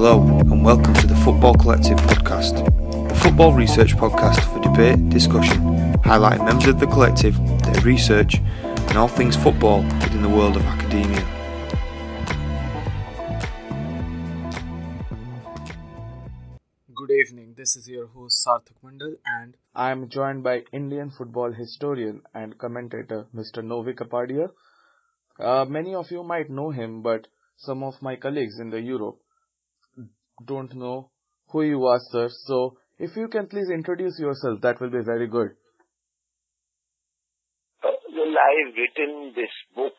Hello, and welcome to the Football Collective podcast, a football research podcast for debate, discussion, highlighting members of the collective, their research, and all things football within the world of academia. Good evening, this is your host Sarthak Mondal, and I am joined by Indian football historian and commentator Mr. Novy Kapadia. Uh, many of you might know him, but some of my colleagues in the Europe don't know who you are, sir. So, if you can please introduce yourself, that will be very good. Uh, well, I've written this book,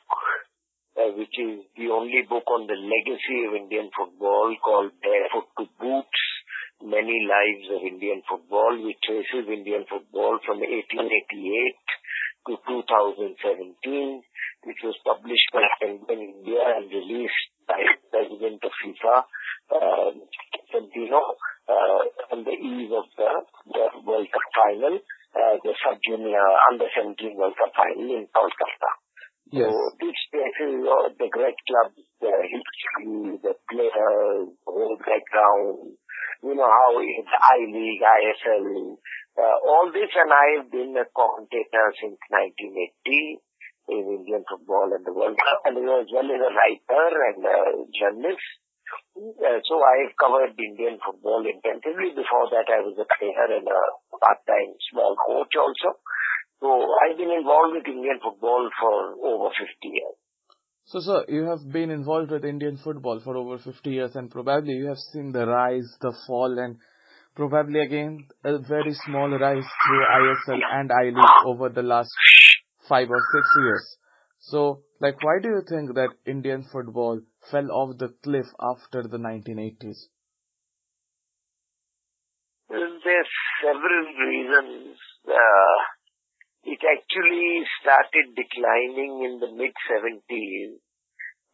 uh, which is the only book on the legacy of Indian football called Barefoot to Boots, Many Lives of Indian Football, which traces Indian football from 1888 to 2017, which was published by Penguin India and released by President of FIFA, uh, Infantino, uh, on the eve of the, the World Cup final, uh, the sub-junior under-17 World Cup final in Kolkata. Yes. So this places uh, the great clubs, the history, the players, the whole background, you know how it's I-League, ISL, uh, all this and I've been a commentator since 1980 in Indian football and the World Cup and as well as a writer and a journalist. Uh, so I've covered Indian football intensively. Before that I was a player and a part-time small coach also. So I've been involved with Indian football for over 50 years. So, sir, you have been involved with Indian football for over 50 years, and probably you have seen the rise, the fall, and probably again a very small rise through ISL and I League over the last five or six years. So, like, why do you think that Indian football fell off the cliff after the 1980s? There are several reasons. Uh, it actually started declining in the mid 70s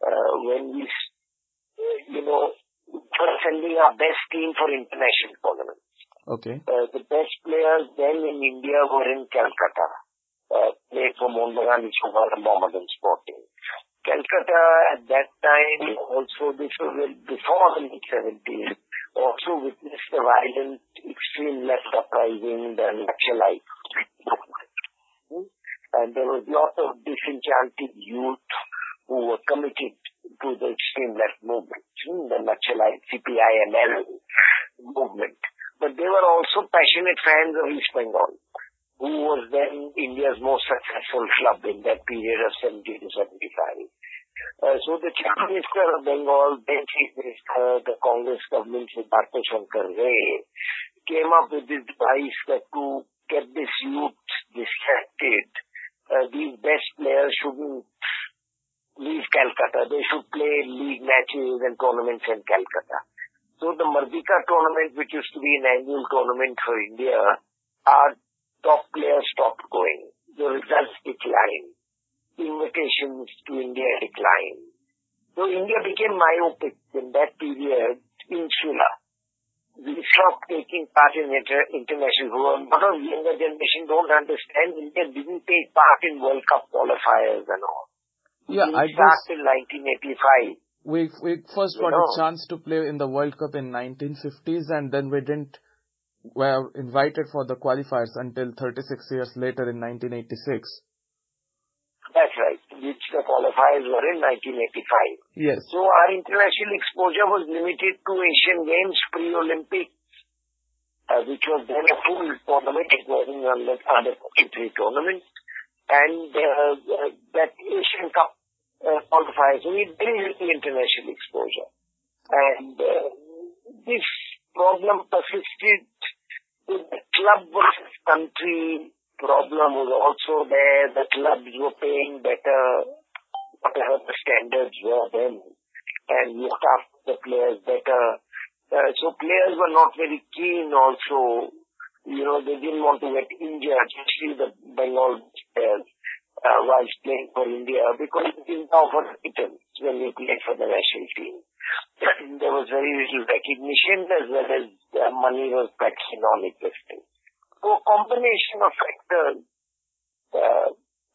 uh, when we, you know, were sending our best team for international tournaments. Okay. Uh, the best players then in India were in Calcutta, uh, played for Sugar and Mohammedan Sporting. Calcutta at that time also, before the mid 70s, also witnessed a violent, extreme left uprising, the Naxalite and there was a lot of disenchanted youth who were committed to the extreme left movement, the Naxalite CPIML movement. But they were also passionate fans of East Bengal, who was then India's most successful club in that period of 70 to 75. Uh, so the Chief Minister of Bengal, then Chief Minister, the Congress government with Siddhartha Shankar Ray, came up with this device that to get this youth distracted, uh, these best players shouldn't leave Calcutta. They should play league matches and tournaments in Calcutta. So the Merdeka tournament, which used to be an annual tournament for India, our top players stopped going. The results declined. Invitations to India declined. So India became myopic in that period, insular. We stopped taking part in inter- international. A lot of younger generation don't understand India didn't take part in World Cup qualifiers and all. Yeah, we I guess in 1985. we we first got a chance to play in the World Cup in 1950s, and then we didn't were invited for the qualifiers until 36 years later in 1986. That's right. Which the qualifiers were in 1985. Yes. So our international exposure was limited to Asian Games pre-Olympic, uh, which was then a full tournament. It wasn't under, under 23 tournament. And uh, uh, that Asian Cup uh, qualifiers, we had very little international exposure. And uh, this problem persisted. The club country problem was also there. The clubs were paying better, whatever the standards were then, and looked after the players better. Uh, so players were not very keen also. You know, they didn't want to get injured, especially the Bengal players, uh, while playing for India, because it is now for returns when you play for the national team. there was very little recognition as well as uh, money was practically non-existent. So a combination of factors uh,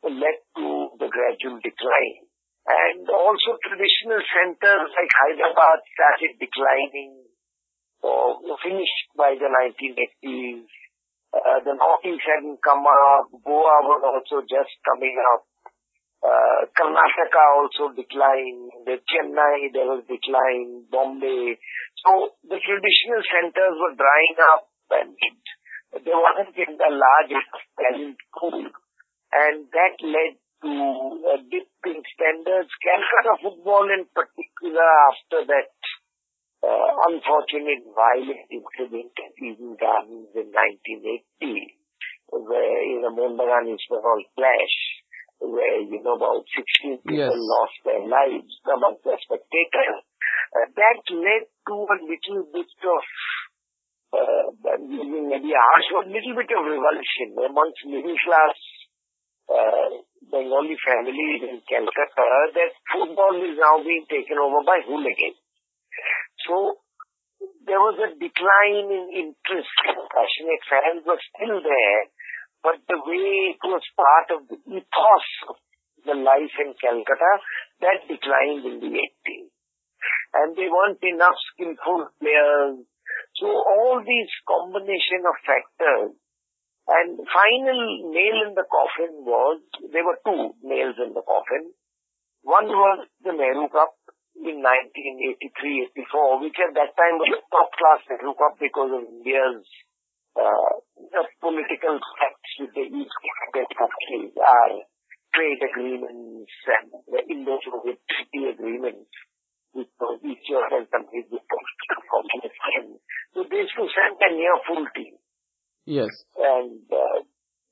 led to the gradual decline. And also traditional centers like Hyderabad started declining or finished by the 1980s. Uh, the Northeast hadn't come up. Goa was also just coming up. Uh, Karnataka also declined. The Chennai, there was decline. Bombay. So the traditional centers were drying up and there wasn't in the large talent pool. And that led to a dip in standards. Calcutta football in particular after that uh, unfortunate violent incident at Eden Gardens in 1980 where, you know, Mohun all clash where, you know, about 16 people yes. lost their lives among the spectators. Uh, that led to a little bit of uh, maybe harsh, a little bit of revulsion amongst middle class uh, Bengali families in Calcutta that football is now being taken over by hooligans. So there was a decline in interest. Passionate fans were still there, but the way it was part of the ethos of the life in Calcutta, that declined in the 80s. And there weren't enough skillful players. So all these combination of factors and final nail in the coffin was, there were two nails in the coffin. One was the Nehru Cup in 1983-84, which at that time was a top-class Nehru Cup because of India's uh, political facts with the East countries, are trade agreements and the Indo-Soviet treaty agreements with each other countries with communist So used to send a near full team. Yes. And uh,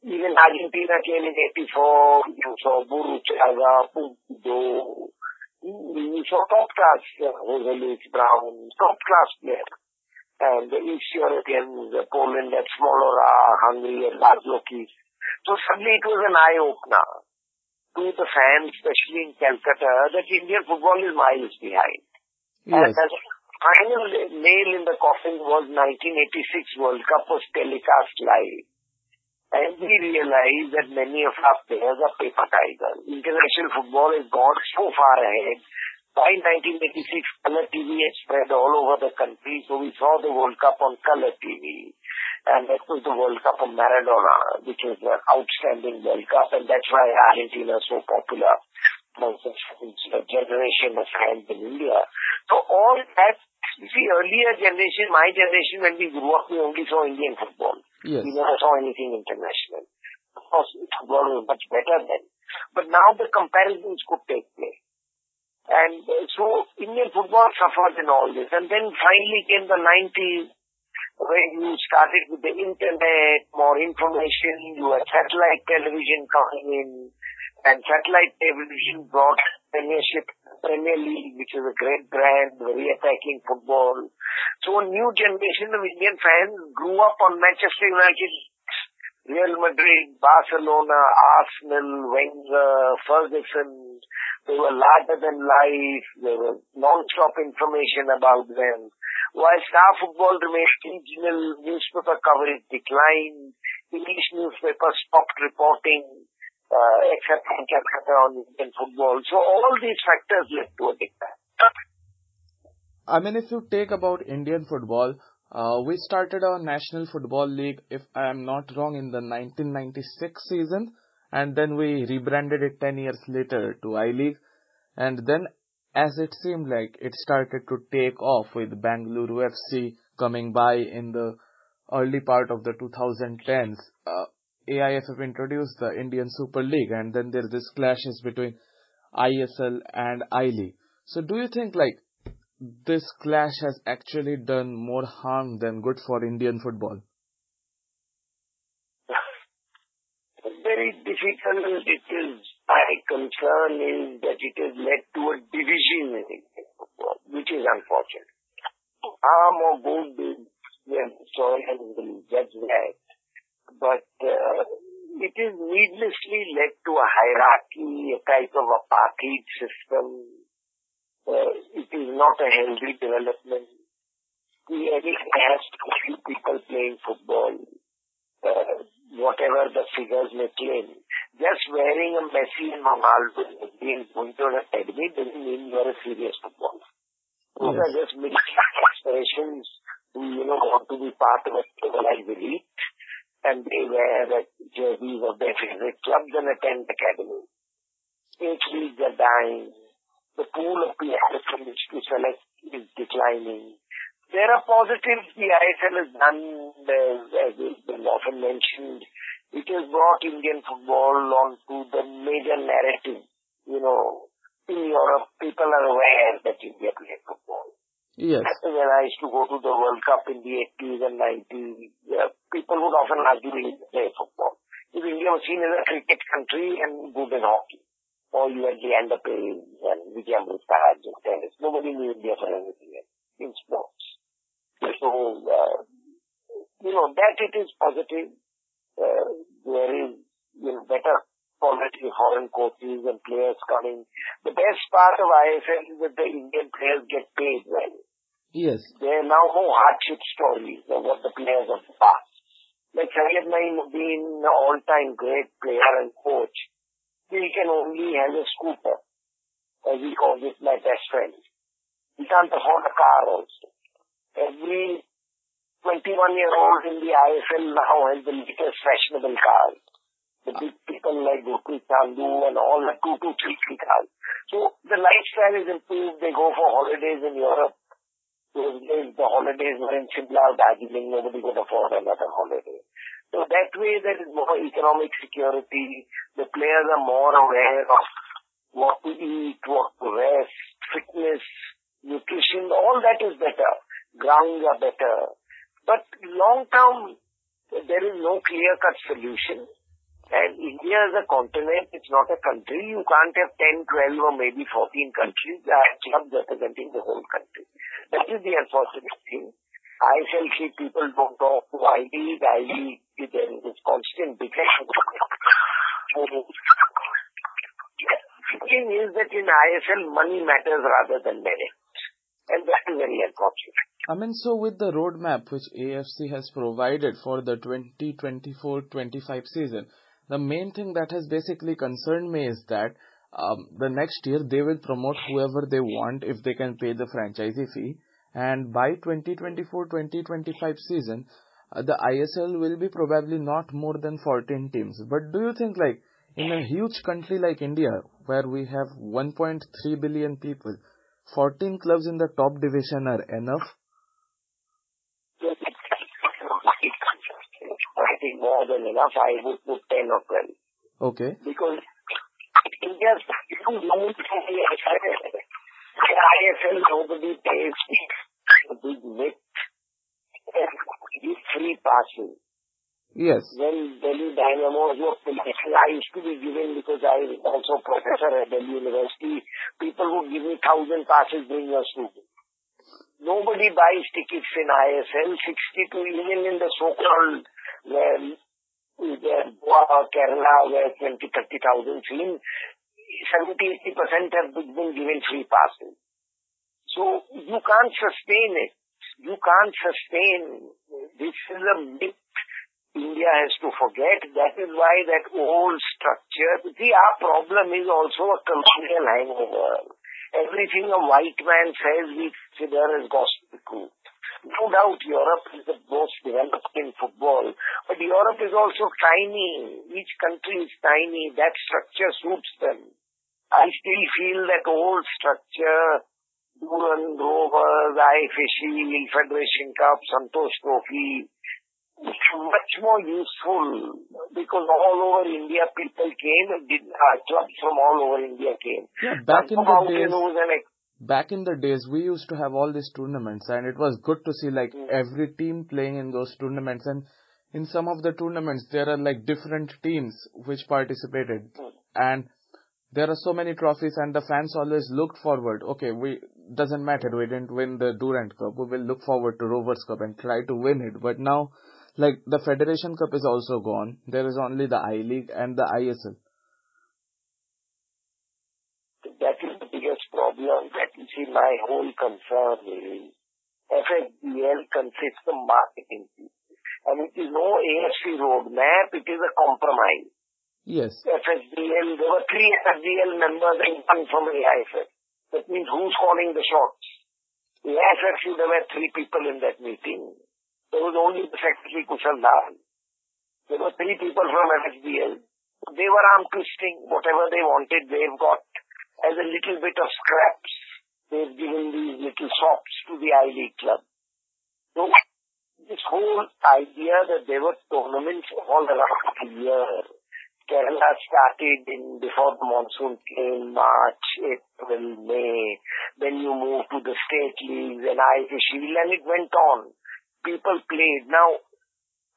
even Argentina came in 84, you saw Burruchaga, Punto, you saw top class, uh, Jose Luis Brown, top class player. And the East Europeans, Poland at Smolora, Hungary at Laszlo So suddenly it was an eye-opener to the fans, especially in Calcutta, that Indian football is miles behind. Yes. And the final nail in the coffin was 1986 World Cup was telecast live. And we realized that many of our players are paper tigers. International football has gone so far ahead. By 1986, color TV had spread all over the country, so we saw the World Cup on color TV. And that was the World Cup of Maradona, which was an outstanding World Cup, and that's why Argentina is so popular amongst the generation of fans in India. So all that you see, earlier generation, my generation, when we grew up, we only saw Indian football. Yes. We never saw anything international. Of course, football was much better then. But now the comparisons could take place. And so Indian football suffered in all this. And then finally came the 90s, where you started with the internet, more information, you had satellite television coming in, and satellite television brought Premiership, Premier League, which is a great brand, very attacking football. So a new generation of Indian fans grew up on Manchester United, Real Madrid, Barcelona, Arsenal, Wenger, Ferguson. They were larger than life. There was non-stop information about them. While star football remained regional, newspaper coverage declined, English newspapers stopped reporting uh, except in on Indian football. So all these factors led to a decline. I mean, if you take about Indian football, uh, we started our National Football League, if I am not wrong, in the 1996 season, and then we rebranded it 10 years later to I League, and then as it seemed like it started to take off with Bangalore FC coming by in the early part of the 2010s. Uh, AIFF introduced the Indian Super League and then there this clashes between ISL and I League. So do you think like this clash has actually done more harm than good for Indian football? Very difficult is. My concern is that it has led to a division in football, which is unfortunate. Harm or good is the historians will judge that but uh, it is needlessly led to a hierarchy, a type of apartheid system. Uh, it is not a healthy development. We only has few people playing football. Uh, whatever the figures may claim. Just wearing a Messi and Ronaldo being going to an academy doesn't mean you're a serious footballer. Those yes. are just middle aspirations who, you know, want to be part of a civilized elite and they wear the jerseys of their favorite clubs and attend academy. State leagues are dying. The pool of players from which to select is declining. There are positives the ISL has done, as has been often mentioned. It has brought Indian football onto the major narrative. You know, in Europe, people are aware that India plays football. Yes. When I used to go to the World Cup in the 80s and 90s, uh, people would often argue they play football. If India was seen as a cricket country and good in hockey, or you had Leander Paes and Vijay Amritraj in tennis, nobody knew India for anything else in sports. So, uh, you know, that it is positive. Uh, there is, you know, better quality foreign coaches and players coming. The best part of ISL is that the Indian players get paid well. Yes. There are now no hardship stories of what the players of the past. Like Syed Naeemuddin, an all-time great player and coach, he can only have a scooter, as he calls it, my best friend. He can't afford a car also every 21 year old in the ISL now has the latest fashionable cars. The big people like Gurpreet Sandhu and all the two, two, three, three cars. So the lifestyle is improved. They go for holidays in Europe. Those days, the holidays were in Shimla or Darjeeling. Nobody could afford another holiday. So that way there is more economic security. The players are more aware of what to eat, what to rest, fitness, nutrition, all that is better grounds are better. But long term, there is no clear-cut solution. And India is a continent, it's not a country. You can't have 10, 12 or maybe 14 countries that clubs representing the whole country. That is the unfortunate thing. I shall see people don't talk to I League. I League, there is this constant decline. The thing is that in ISL, money matters rather than merit. And that is very unfortunate. I mean, so with the roadmap which AFC has provided for the 2024-25 season, the main thing that has basically concerned me is that um, the next year they will promote whoever they want if they can pay the franchisee fee. And by 2024-2025 season, Uh, the ISL will be probably not more than 14 teams. But do you think like in a huge country like India, where we have 1.3 billion people, 14 clubs in the top division are enough? I think more than enough. I would put 10 or 12. Okay. Because India's too known for the ISL, nobody pays a big width. Give free passes. Yes. When Delhi Dynamos were I used to be given because I was also professor at Delhi University. People would give me thousand passes, bring your student. Nobody buys tickets in ISL. 62 even in the so-called um, where, where Goa or Kerala where 20, 30,000 seen, 70, 80% have been given free passes. So you can't sustain it. You can't sustain. This is a myth India has to forget. That is why that old structure. See, our problem is also a colonial hangover. Everything a white man says we consider as gospel truth. No doubt Europe is the most developed in football, but Europe is also tiny. Each country is tiny. That structure suits them. I still feel that old structure, Durand Rovers, IFSC, Federation Cup, Santosh Trophy, much more useful because all over India people came, did, uh, clubs from all over India came. Yeah, back in the days, back in the days, we used to have all these tournaments, and it was good to see like mm. every team playing in those tournaments. And in some of the tournaments, there are like different teams which participated, mm. and there are so many trophies, and the fans always looked forward. Okay, we doesn't matter, we didn't win the Durand Cup, we will look forward to Rovers Cup and try to win it. But now like the Federation Cup is also gone. There is only the I League and the ISL. That is the biggest problem. That you see, my whole concern is FSDL consists of marketing. And it is no AFC roadmap, it is a compromise. Yes. FSDL, there were three FSDL members and one from AIFF. That means who's calling the shots? The should have had three people in that meeting. There was only the secretary Kushal Das. There were three people from FSDL. They were arm twisting. Whatever they wanted, they've got as a little bit of scraps. They've given these little sops to the I League club. So this whole idea that there were tournaments all around the year Kerala started in before the monsoon came, March, April, May. Then you move to the state leagues and IFSC, and it went on. People played. Now,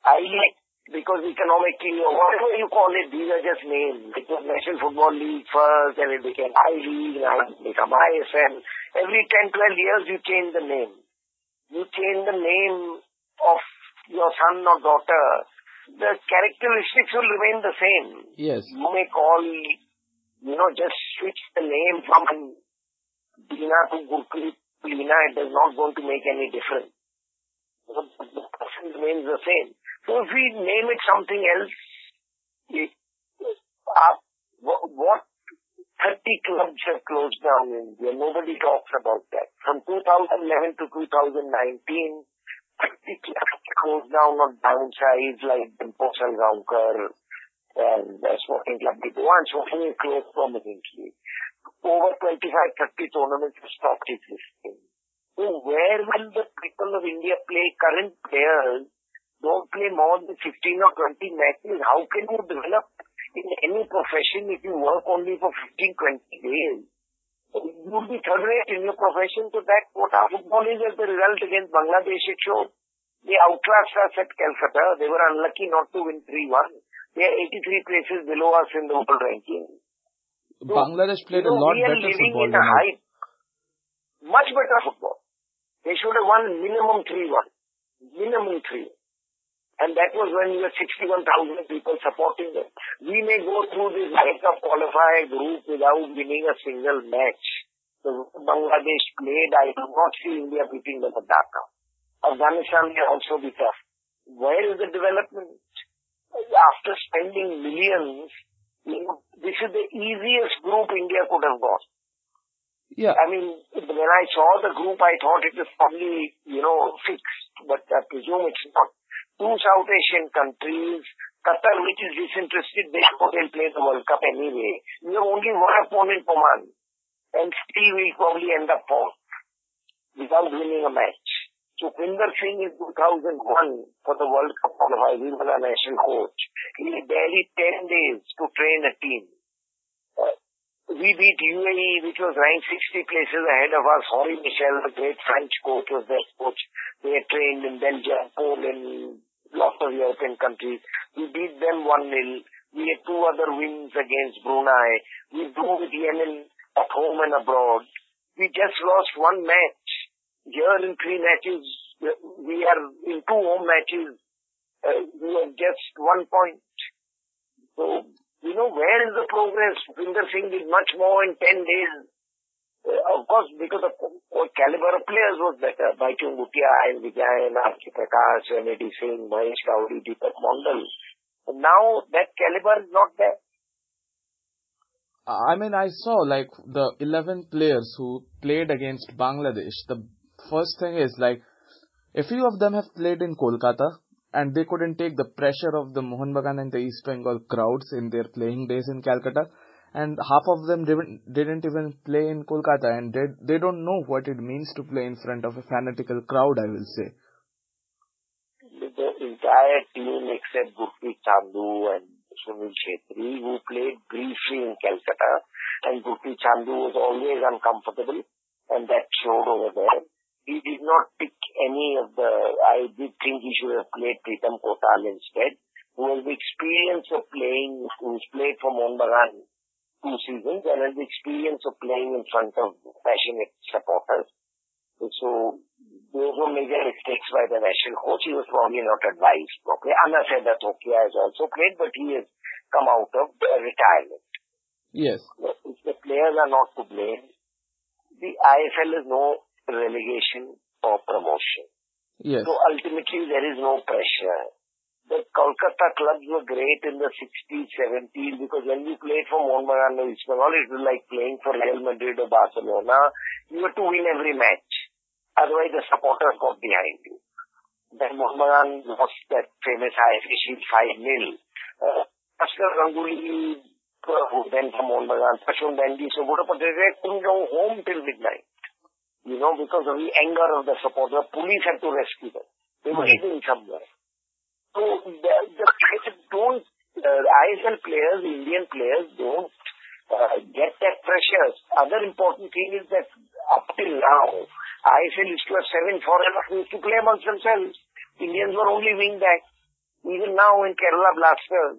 I like because economically or whatever you call it, these are just names. It was National Football League first, then it became I League, now it became ISL. Every 10, 12 years you change the name. You change the name of your son or daughter the characteristics will remain the same. Yes. You may call, you know, just switch the name from Dina to Gurpreet Lina. It is not going to make any difference. The person remains the same. So if we name it something else, it, uh, what 30 clubs have closed down in India. Nobody talks about that. From 2011 to 2019, closed down on downsides like Dempo Salgaonkar and uh, Sporting Club One Sporting closed permanently. Over 25, 30 tournaments have stopped existing. So where will the people of India play? Current players don't play more than 15 or 20 matches. How can you develop in any profession if you work only for 15, 20 days? You will be third rate in your profession. So that our football is as the result against Bangladesh, it showed. They outclassed us at Calcutta. They were unlucky not to win 3-1. They are 83 places below us in the world ranking. So, Bangladesh played you know, a lot better football than us. Much better football. They should have won minimum 3-1. Minimum 3. And that was when we were 61,000 people supporting them. We may go through this World Cup qualifier group without winning a single match. The Bangladesh played, I do not see India beating them at Dhaka. Afghanistan may also be tough. Where is the development? After spending millions, you know, this is the easiest group India could have got. Yeah. I mean, when I saw the group, I thought it was probably, you know, fixed, but I presume it's not. Two South Asian countries, Qatar, which is disinterested, they couldn't play the World Cup anyway. We have only one opponent, Oman, and still we'll probably end up fourth without winning a match. Sukhvinder Singh in 2001 for the World Cup qualifier, he was a national coach. He had barely 10 days to train a team. Uh, we beat UAE, which was ranked 60 places ahead of us. Henri Michel, the great French coach, was their coach. They had trained in Belgium, Poland, lots of European countries. We beat them 1-0. We had two other wins against Brunei. We drew with Yemen at home and abroad. We just lost one match here in three matches, we are in two home matches, uh, we have just one point. So, you know, where is the progress? Vinder Singh did much more in 10 days. Uh, of course, because the caliber of players was better. Baichung Bhutia and Vijay and R.K. Prakash and Eddie Singh, Mahesh Gawli, Deepak Mondal. Now that caliber is not there. I mean, I saw like the 11 players who played against Bangladesh. The first thing is like a few of them have played in Kolkata and they couldn't take the pressure of the Mohun Bagan and the East Bengal crowds in their playing days in Calcutta and half of them didn't, even play in Kolkata. And they, they don't know what it means to play in front of a fanatical crowd I will say. The entire team except Gurpreet Sandhu and Sunil Chhetri who played briefly in Calcutta. And Gurpreet Sandhu was always uncomfortable. And that showed over there. He did not pick any of the, I did think he should have played Pritam Kotal instead, who has the experience of playing, who's played for Mohun Bagan two seasons and has the experience of playing in front of passionate supporters. So those were major mistakes by the national coach. He was probably not advised properly. Anas Edathodika has also played, but he has come out of retirement. Yes. If the players are not to blame, the IFL is no relegation or promotion. Yes. So ultimately there is no pressure. The Kolkata clubs were great in the 60s, 70s because when we played for Mohun Bagan or East Bengal, it was like playing for Real Madrid or Barcelona. You had to win every match. Otherwise, the supporters got behind you. Then Mohun Bagan lost that famous IFA Shield 5-0. Uh, Ganguly, who then from Mohun Bagan, Pashun Dandy, so Buddha they couldn't go home till midnight. You know, because of the anger of the supporters. Police had to rescue them. They were hidden somewhere. So the, the don't, uh, ISL players, Indian players don't uh, get that pressure. Other important thing is that up till now, ISL used to have seven foreigners who used to play amongst themselves. Indians were only wing back. Even now in Kerala Blasters,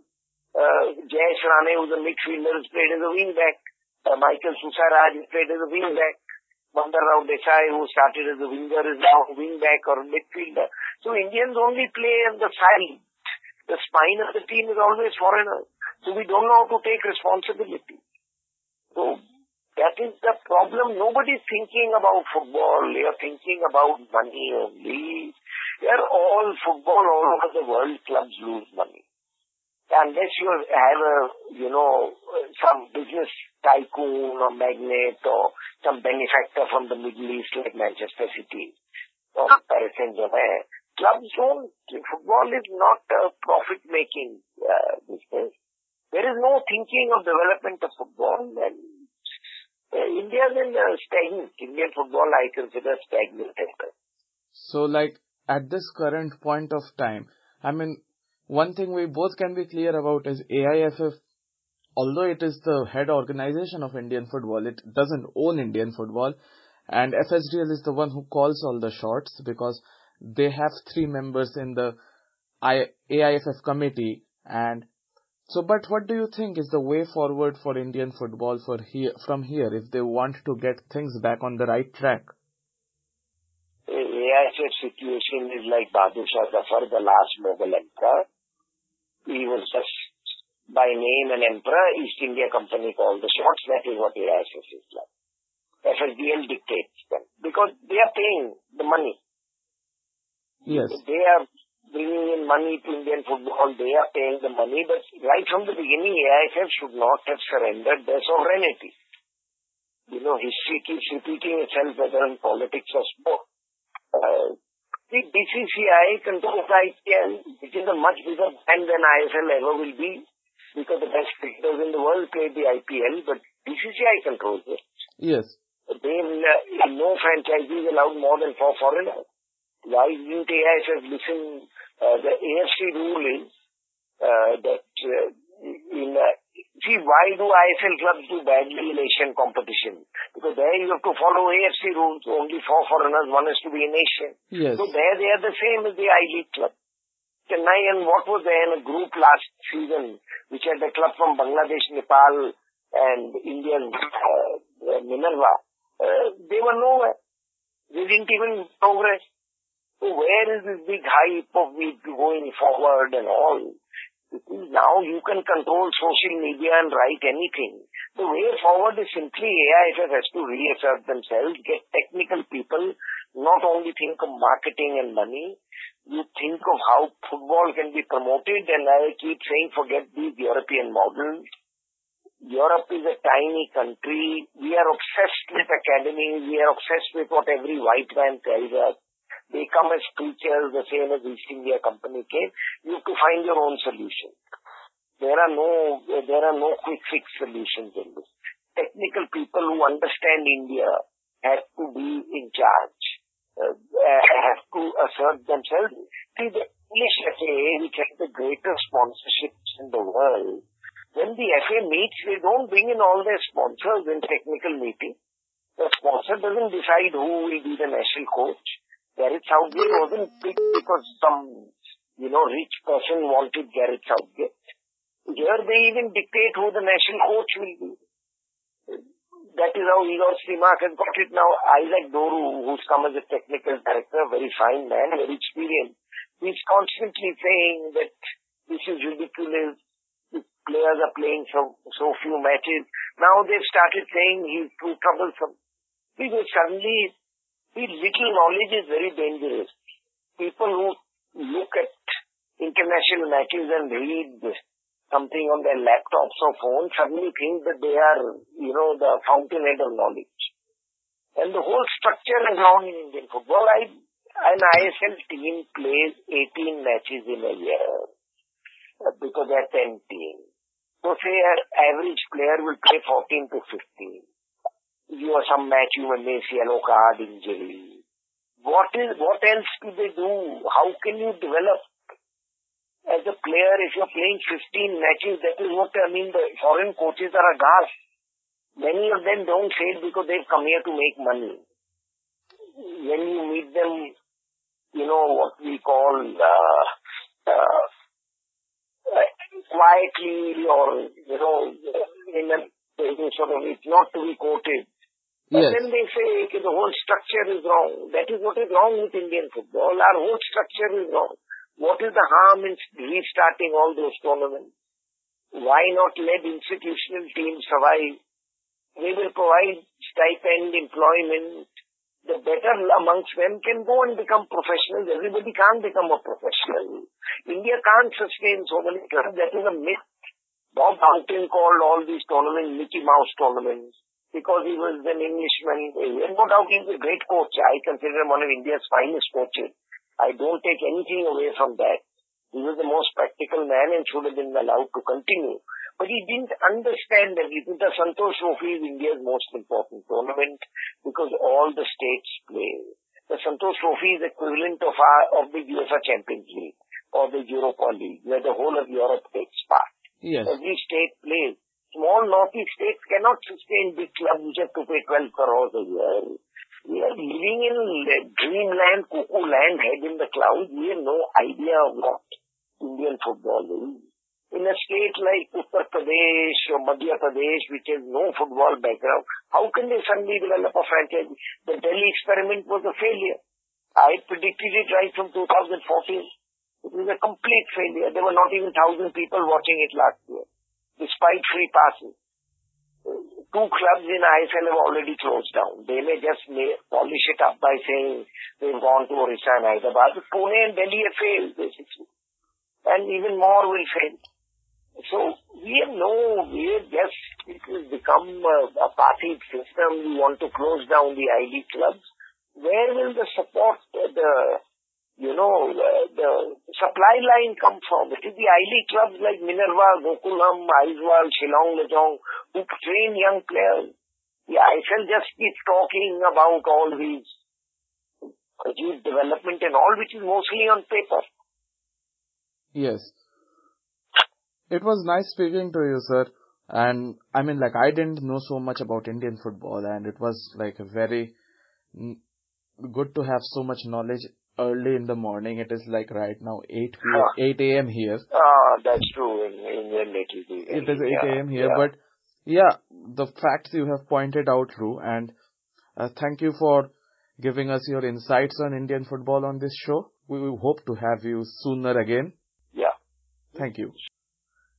uh, Jayesh Rane, who's a midfielder, has played as a wing back. Uh, Michael Soosairaj has played as a wing back. Mandar Rao Desai, who started as a winger, is now a wing back or a midfielder. So Indians only play on the side. The spine of the team is always foreigners. So we don't know how to take responsibility. So that is the problem. Nobody's thinking about football. They are thinking about money only. They are all football all over the world. Clubs lose money unless you have a, you know, some business tycoon or magnate or some benefactor from the Middle East like Manchester City or Paris Saint-Germain, clubs don't, football is not a profit-making uh, business. There is no thinking of development of football and uh, India is in uh, stagnant. Indian football I consider stagnant. So like at this current point of time, I mean, one thing we both can be clear about is AIFF, although it is the head organization of Indian football, it doesn't own Indian football. And FSDL is the one who calls all the shots because they have three members in the AIFF committee. And so, but what do you think is the way forward for Indian football for here, from here if they want to get things back on the right track? AIFF situation is like Bahadur Shah Zafar, the last Mughal emperor. He was just by name an emperor. East India Company called the shots. That is what AIFF is like. FSDL dictates them because they are paying the money. Yes. They are bringing in money to Indian football. They are paying the money. But right from the beginning, AIFF should not have surrendered their sovereignty. You know, history keeps repeating itself whether in politics or sport. Uh, the BCCI controls IPL, which is a much bigger brand than ISL ever will be, because the best cricketers in the world play the IPL, but BCCI controls it. Yes. They uh, no franchisees allowed more than four foreigners. Why didn't AIFF listen? Uh, the AFC rule is uh, that uh, in uh, See, why do ISL clubs do badly in Asian competition? Because there you have to follow AFC rules. Only four foreigners, one has to be an Asian. Yes. So there they are the same as the I-League club. Chennai and what was there in a group last season, which had the club from Bangladesh, Nepal, and Indian uh, Minerva. Uh, they were nowhere. They didn't even progress. So where is this big hype of we going forward and all? Now you can control social media and write anything. The way forward is simply AIFF has to reassert themselves, get technical people, not only think of marketing and money, you think of how football can be promoted and I keep saying forget these European models. Europe is a tiny country. We are obsessed with academies. We are obsessed with what every white man tells us. They come as preachers, the same as East India Company came. You have to find your own solution. There are no, there are no quick fix solutions in this. Technical people who understand India have to be in charge, have to assert themselves. See, the English FA, which has the greatest sponsorships in the world, when the FA meets, they don't bring in all their sponsors in technical meeting. The sponsor doesn't decide who will be the national coach. Gareth Southgate wasn't picked because some, you know, rich person wanted Gareth Southgate. Here they even dictate who the national coach will be. That is how Igor Stimac has got it now. Isaac Doru, who's come as a technical director, very fine man, very experienced, he's constantly saying that this is ridiculous. The players are playing so, so few matches. Now they've started saying he's too troublesome. Because suddenly See, little knowledge is very dangerous. People who look at international matches and read something on their laptops or phones suddenly think that they are, you know, the fountainhead of knowledge. And the whole structure is wrong in Indian football. I, an ISL team plays 18 matches in a year uh, because there are 10 teams. So say an average player will play 14 to 15. You have some match you may miss, yellow card, injury. What is, what else do they do? How can you develop as a player, if you're playing 15 matches, that is what I mean, the foreign coaches are aghast. Many of them don't say it because they've come here to make money. When you meet them, you know, what we call, uh, uh, quietly or, you know, in a, sort of, it's not to be quoted. Yes. then they say okay, the whole structure is wrong. That is what is wrong with Indian football. Our whole structure is wrong. What is the harm in restarting all those tournaments? Why not let institutional teams survive? We will provide stipend, employment. The better amongst them can go and become professionals. Everybody can't become a professional. India can't sustain so many clubs. That is a myth. Bob Houghton called all these tournaments Mickey Mouse tournaments because he was an Englishman. And no doubt he's a great coach. I consider him one of India's finest coaches. I don't take anything away from that. He was the most practical man and should have been allowed to continue. But he didn't understand that the Santosh Trophy is India's most important tournament because all the states play. The Santosh Trophy is equivalent of our, of the UEFA Champions League or the Europa League where the whole of Europe takes part. Yes. Every state plays. Small northeast states cannot sustain big clubs which have to pay 12 crores a year. We are living in dreamland, cuckoo land, head in the clouds. We have no idea of what Indian football is. In a state like Uttar Pradesh or Madhya Pradesh, which has no football background, how can they suddenly develop a franchise? The Delhi experiment was a failure. I predicted it right from 2014. It was a complete failure. There were not even thousand people watching it last year, despite free passes two clubs in ISL have already closed down. They may just may polish it up by saying they've gone to Orissa and Hyderabad. But Pune and Delhi have failed, basically. And even more will fail. So we have no, we have just, it has become a, a party system. We want to close down the I League clubs. Where will the support, the you know, the supply line come from? It is the I-League clubs like Minerva, Gokulam, Aizawl, Shillong, Lajong, who train young players. The ISL just keeps talking about all these youth development and all, which is mostly on paper. Yes. It was nice speaking to you, sir. And I mean, like, I didn't know so much about Indian football, and it was like very good to have so much knowledge early in the morning. It is like right now 8 p.m. 8 a.m. here. Ah, that's true. In England it is. It is 8 a.m. here, yeah. but yeah, the facts you have pointed out true, and uh, thank you for giving us your insights on Indian football on this show. We, we hope to have you sooner again. Yeah. Thank you.